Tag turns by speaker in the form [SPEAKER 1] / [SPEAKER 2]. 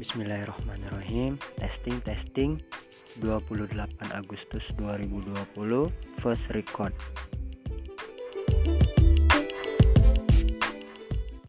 [SPEAKER 1] Bismillahirrahmanirrahim. Testing testing 28 Agustus 2020 first record.